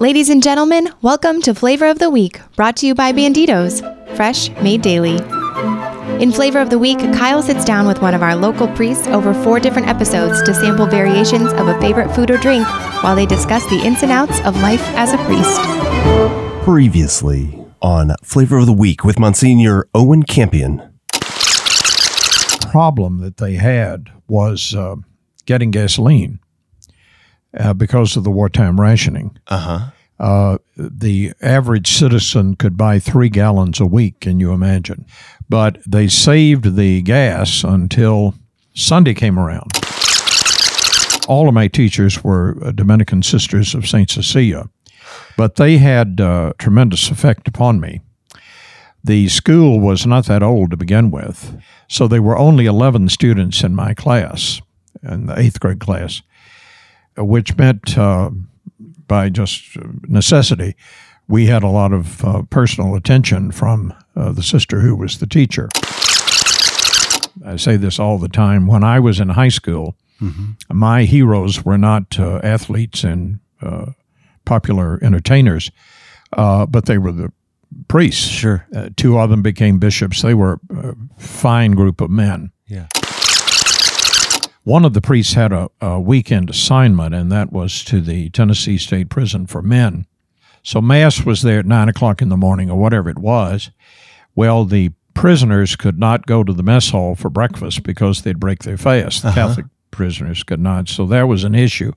Ladies and gentlemen, welcome to Flavor of the Week, brought to you by Banditos, fresh made daily. In Flavor of the Week, Kyle sits down with one of our local priests over four different episodes to sample variations of a favorite food or drink while they discuss the ins and outs of life as a priest. Previously on Flavor of the Week with Monsignor Owen Campion. problem that they had was uh, getting gasoline uh, because of the wartime rationing. Uh-huh. Uh, the average citizen could buy three gallons a week, can you imagine? But they saved the gas until Sunday came around. All of my teachers were uh, Dominican sisters of St. Cecilia, but they had uh, tremendous effect upon me. The school was not that old to begin with, so there were only 11 students in my class, in the eighth grade class, which meant uh, by just necessity, we had a lot of uh, personal attention from uh, the sister who was the teacher. I say this all the time. When I was in high school, my heroes were not uh, athletes and uh, popular entertainers, uh, but they were the priests. Sure. Uh, two of them became bishops. They were a fine group of men. Yeah. One of the priests had a, a weekend assignment, and that was to the Tennessee State Prison for Men. So Mass was there at nine o'clock in the morning, or whatever it was. Well, the prisoners could not go to the mess hall for breakfast because they'd break their fast. The Catholic prisoners could not. So that was an issue.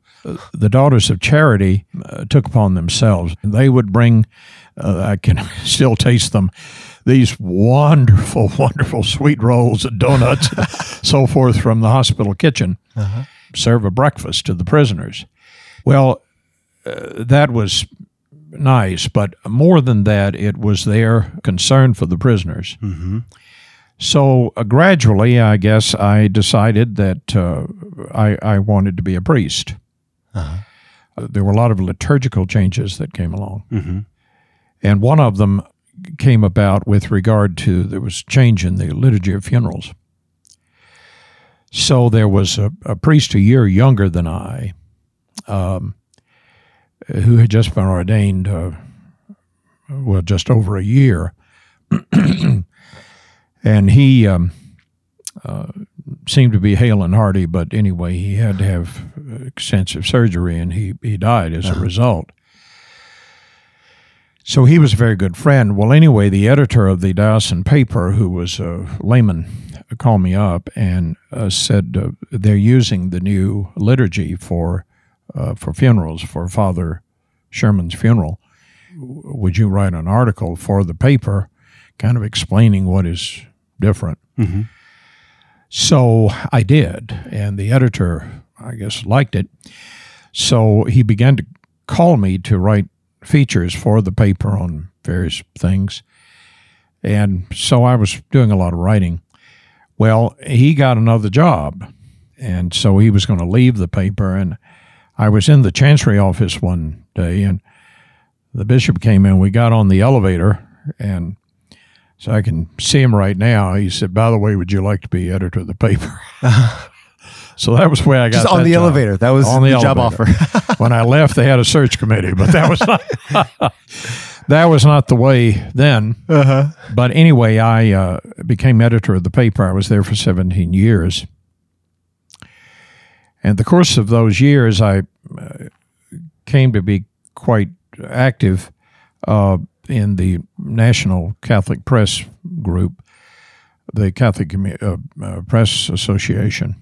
The Daughters of Charity uh, took upon themselves. They would bring, uh, I can still taste them, these wonderful, wonderful sweet rolls and donuts and so forth from the hospital kitchen, serve a breakfast to the prisoners. Well, uh, that was nice, but more than that, it was their concern for the prisoners. So uh, gradually, I guess I decided that uh, I, I wanted to be a priest. Uh, there were a lot of liturgical changes that came along. And one of them came about with regard to there was change in the liturgy of funerals. So there was a, a priest a year younger than I um, who had just been ordained, uh, well, just over a year. and he um, uh, seemed to be hale and hearty, but anyway, he had to have extensive surgery and he, he died as a result. So he was a very good friend. Well, anyway, the editor of the diocesan paper, who was a layman, called me up and uh, said uh, they're using the new liturgy for uh, for funerals for Father Sherman's funeral. Would you write an article for the paper, kind of explaining what is different? So I did, and the editor, I guess, liked it. So he began to call me to write features for the paper on various things. And so I was doing a lot of writing. Well, he got another job. And so he was going to leave the paper. And I was in the chancery office one day, and the bishop came in. We got on the elevator, and so I can see him right now. He said, By the way, would you like to be editor of the paper? so that was where I got Just on the job. elevator. That was on the, the job offer. when I left, they had a search committee, but that was not that was not the way then. Uh-huh. But anyway, I uh, became editor of the paper. I was there for 17 years. And the course of those years, I uh, came to be quite active uh, in the National Catholic Press Group, the Catholic Commu- uh, uh, Press Association.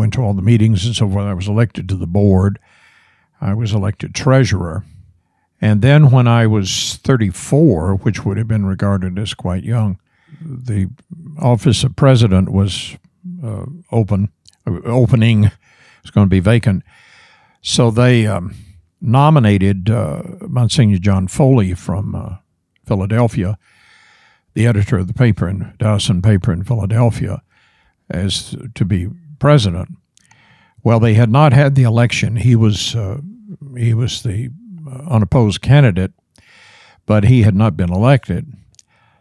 Went to all the meetings and so forth. I was elected to the board. I was elected treasurer. And then when I was 34, which would have been regarded as quite young, the office of president was uh, open, uh, opening, was going to be vacant. So they um, nominated uh, Monsignor John Foley from uh, Philadelphia, the editor of the paper in diocesan paper in Philadelphia, as to be president. Well, they had not had the election. He was uh, he was the uh, unopposed candidate, but he had not been elected.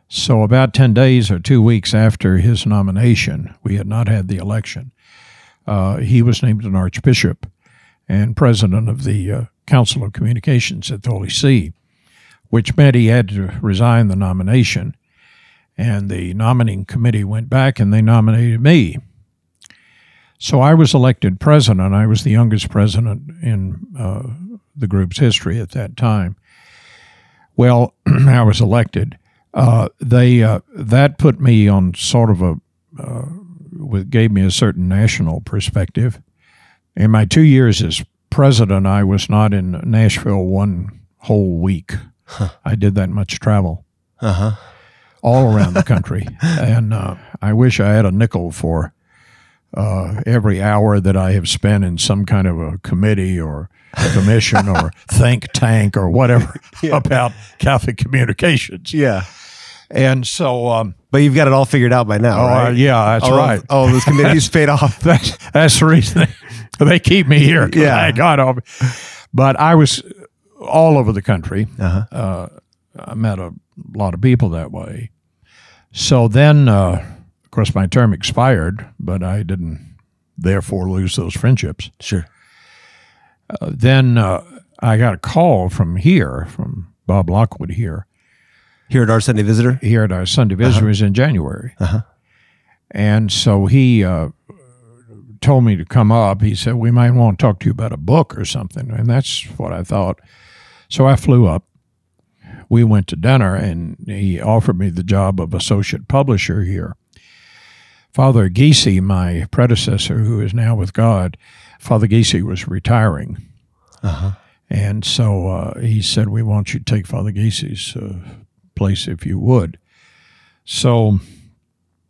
So, about 10 days or two weeks after his nomination, we had not had the election. Uh, he was named an archbishop, and president of the uh, Council of Communications at the Holy See, which meant he had to resign the nomination. And the nominating committee went back and they nominated me. So I was elected president. I was the youngest president in uh, the group's history at that time. Well, I was elected. Uh, they uh, that put me on sort of a uh, gave me a certain national perspective. In my two years as president, I was not in Nashville one whole week. I did that much travel Uh huh. all around the country, and uh, I wish I had a nickel for uh, every hour that I have spent in some kind of a committee or commission or think tank or whatever about Catholic communications. Yeah. And so, um, But you've got it all figured out by now, oh, right? uh, yeah, that's all right. Of, all those committees paid off. That's that's the reason they, they keep me here. Yeah. I got off. But I was all over the country. Uh-huh. Uh, I met a lot of people that way. So then, uh, of course, my term expired, but I didn't therefore lose those friendships. Sure. Uh, then uh, I got a call from here, from Bob Lockwood here, Here at our Sunday Visitor. here at our Sunday Visitors in January. Uh-huh. And so he uh, told me to come up. He said, We might want to talk to you about a book or something. And that's what I thought. So I flew up. We went to dinner, and he offered me the job of associate publisher here. Father Giese, my predecessor, who is now with God, Father Giese was retiring. Uh-huh. And so uh, he said, We want you to take Father Giese's uh, place if you would. So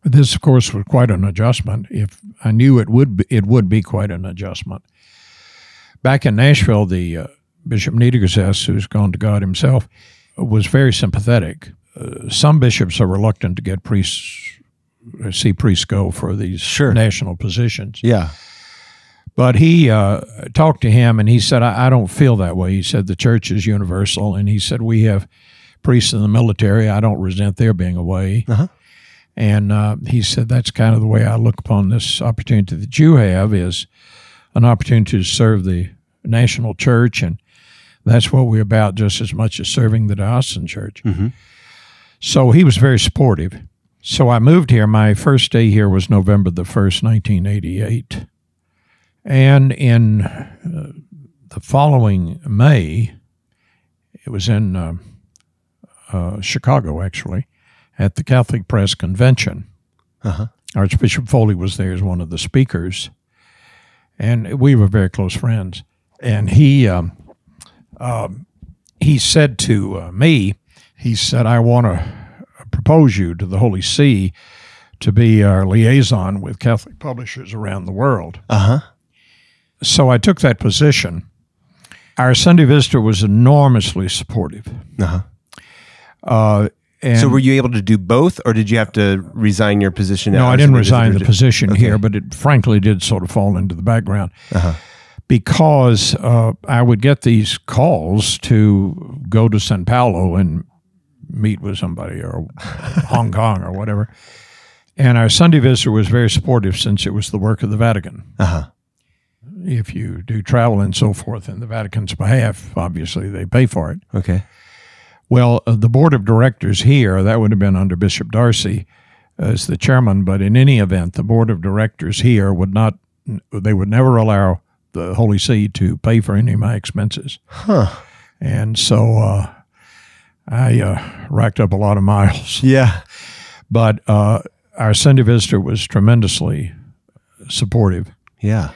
this, of course, was quite an adjustment. If I knew it would be, it would be quite an adjustment. Back in Nashville, the uh, Bishop Niedergeses, who's gone to God himself, was very sympathetic. Uh, some bishops are reluctant to get priests, uh, see priests go for these Sure. national positions. Yeah. But he uh, talked to him and he said, I, I don't feel that way. He said, the church is universal. And he said, we have priests in the military. I don't resent their being away. Uh-huh. And uh, he said, that's kind of the way I look upon this opportunity that you have is an opportunity to serve the national church. And that's what we're about just as much as serving the diocesan church. Mhm. So he was very supportive. So I moved here. My first day here was November the 1st, 1988. And in uh, the following May, it was in uh, uh, Chicago, actually, at the Catholic Press Convention. Uh-huh. Archbishop Foley was there as one of the speakers, and we were very close friends. And he um, um, he said to uh, me, he said, "I want to propose you to the Holy See to be our liaison with Catholic publishers around the world." Uh-huh. So I took that position. Our Sunday visitor was enormously supportive. Uh-huh. Uh, and So were you able to do both, or did you have to resign your position? no, I didn't resign the position Okay. here, but it frankly did sort of fall into the background Uh-huh. because uh, I would get these calls to go to San Paulo and meet with somebody or Hong Kong or whatever. And our Sunday visitor was very supportive since it was the work of the Vatican. Uh-huh. If you do travel and so forth in the Vatican's behalf, obviously they pay for it. Okay. Well, uh, the board of directors here, that would have been under Bishop D'Arcy as the chairman, but in any event, the board of directors here would not, they would never allow the Holy See to pay for any of my expenses. Huh. And so uh, I uh, racked up a lot of miles. Yeah. But uh, our Sunday visitor was tremendously supportive. Yeah.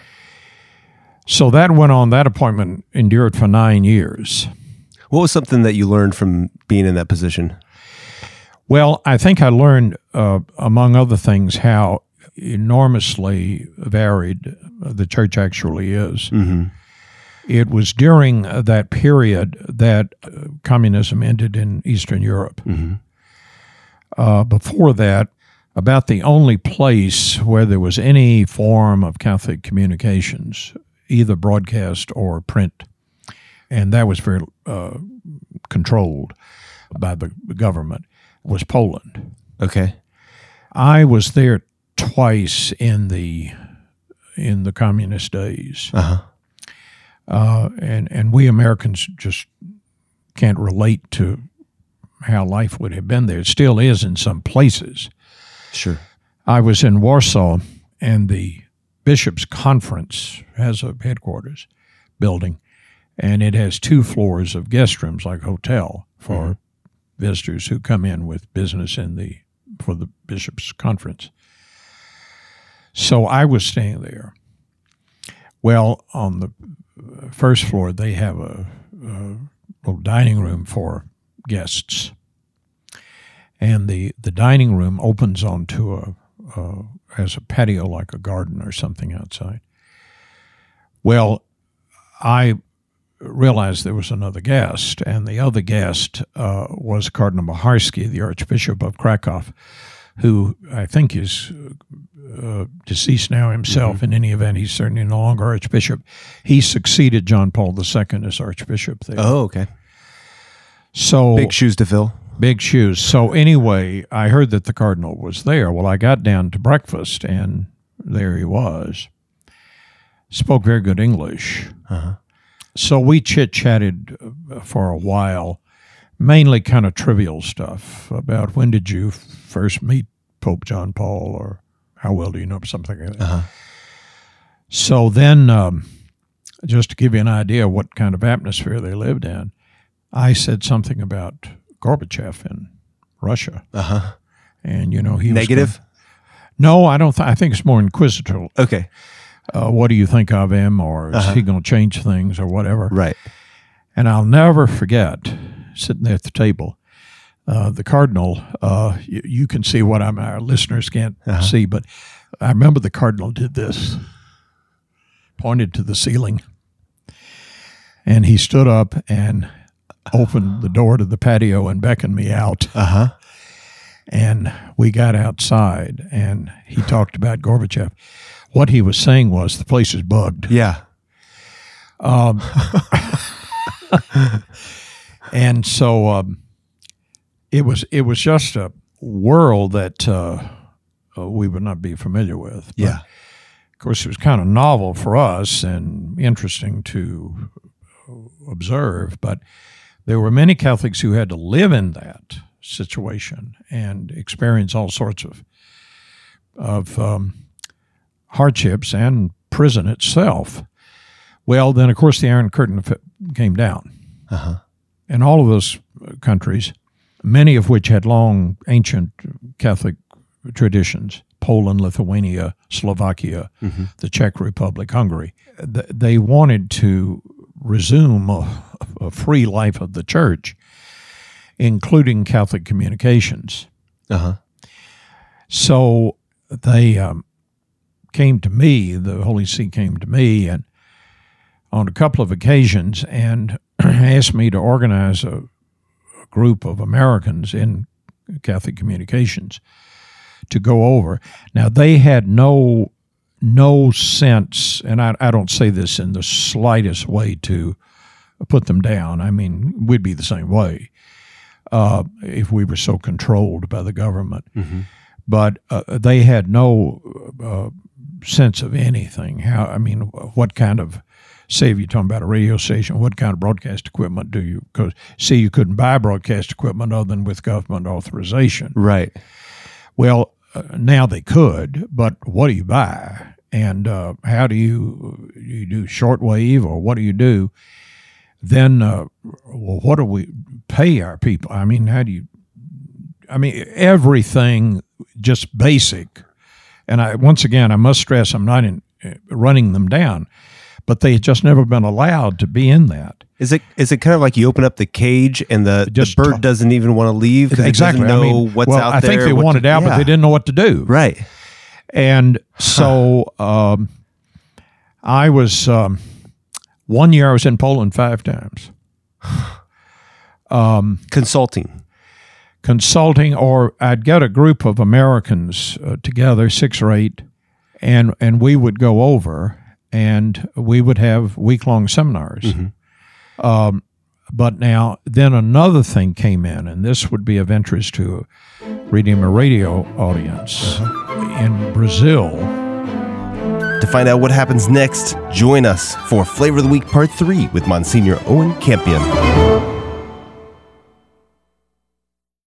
So that went on, that appointment endured for nine years. What was something that you learned from being in that position? Well, I think I learned, uh, among other things, how enormously varied the church actually is. Mm-hmm. It was during uh, that period that uh, communism ended in Eastern Europe. Mm-hmm. Uh, before that, about the only place where there was any form of Catholic communications, either broadcast or print, and that was very uh, controlled by the government, was Poland. Okay. I was there twice in the in the communist days. Uh-huh. Uh, and and we Americans just can't relate to how life would have been there. It still is in some places. Sure. I was in Warsaw, and the Bishops' Conference has a headquarters building, and it has two floors of guest rooms, like a hotel for visitors who come in with business in the for the Bishops' Conference. So I was staying there. Well, on the first floor, they have a, a little dining room for guests, and the the dining room opens onto a, a has a patio like a garden or something outside. Well, I realized there was another guest, and the other guest uh, was Cardinal Macharski, the Archbishop of Krakow, who I think is uh, deceased now himself. Mm-hmm. In any event, he's certainly no longer Archbishop. He succeeded John Paul II as Archbishop there. Oh, okay. so Big shoes to fill. Big shoes. So anyway, I heard that the cardinal was there. Well, I got down to breakfast, and there he was. Spoke very good English. Uh-huh. So we chit chatted uh, for a while, mainly kind of trivial stuff about when did you first meet Pope John Paul, or how well do you know something like that. So then, um, just to give you an idea what kind of atmosphere they lived in, I said something about Gorbachev in Russia. Uh huh. And you know he was Negative. going- no, I don't. Th- I think it's more inquisitorial. Okay. Uh, what do you think of him, or is he going to change things, or whatever? Right. And I'll never forget sitting there at the table. Uh, the cardinal, uh, you, you can see what I'm. Our listeners can't see, but I remember the cardinal did this, pointed to the ceiling, and he stood up and opened the door to the patio and beckoned me out. Uh huh. And we got outside, and he talked about Gorbachev. What he was saying was the place is bugged. Yeah. and so um, it was it was just a world that uh, uh, we would not be familiar with. But, Yeah. Of course, it was kind of novel for us and interesting to observe, but there were many Catholics who had to live in that situation and experience all sorts of of um, hardships and prison itself. Well, then, of course, the Iron Curtain came down. Uh-huh. And all of those countries, many of which had long ancient Catholic traditions Poland, Lithuania, Slovakia, the Czech Republic, Hungary. They wanted to resume a, a free life of the church, including Catholic communications. Uh huh. So they um, came to me, the Holy See came to me, and on a couple of occasions, and asked me to organize a, a group of Americans in Catholic communications to go over. Now they had no no sense, and I, I don't say this in the slightest way to put them down. I mean, we'd be the same way uh, if we were so controlled by the government but uh, they had no uh, sense of anything. How I mean, what kind of say if you're talking about a radio station, what kind of broadcast equipment do you? Because see, you couldn't buy broadcast equipment other than with government authorization. Right. Well, uh, now they could, but what do you buy? And uh, how do you you do shortwave or what do you do? Then, uh, well, what do we pay our people? I mean, how do you? I mean, everything just basic. And I once again, I must stress, I'm not in uh, running them down, but they had just never been allowed to be in that. Is it is it kind of like you open up the cage and the, the bird talk- doesn't even want to leave because exactly. it doesn't know I mean, what's well, out I there? think they what to- wanted out, but they didn't know what to do. Right. And so um, I was um, one year I was in Poland five times Consulting. consulting, or I'd get a group of Americans uh, together, six or eight, and and we would go over and we would have week long seminars. Um, but now then another thing came in, and this would be of interest to Redeemer Radio audience in Brazil. To find out what happens next, join us for Flavor of the Week Part 3 with Monsignor Owen Campion.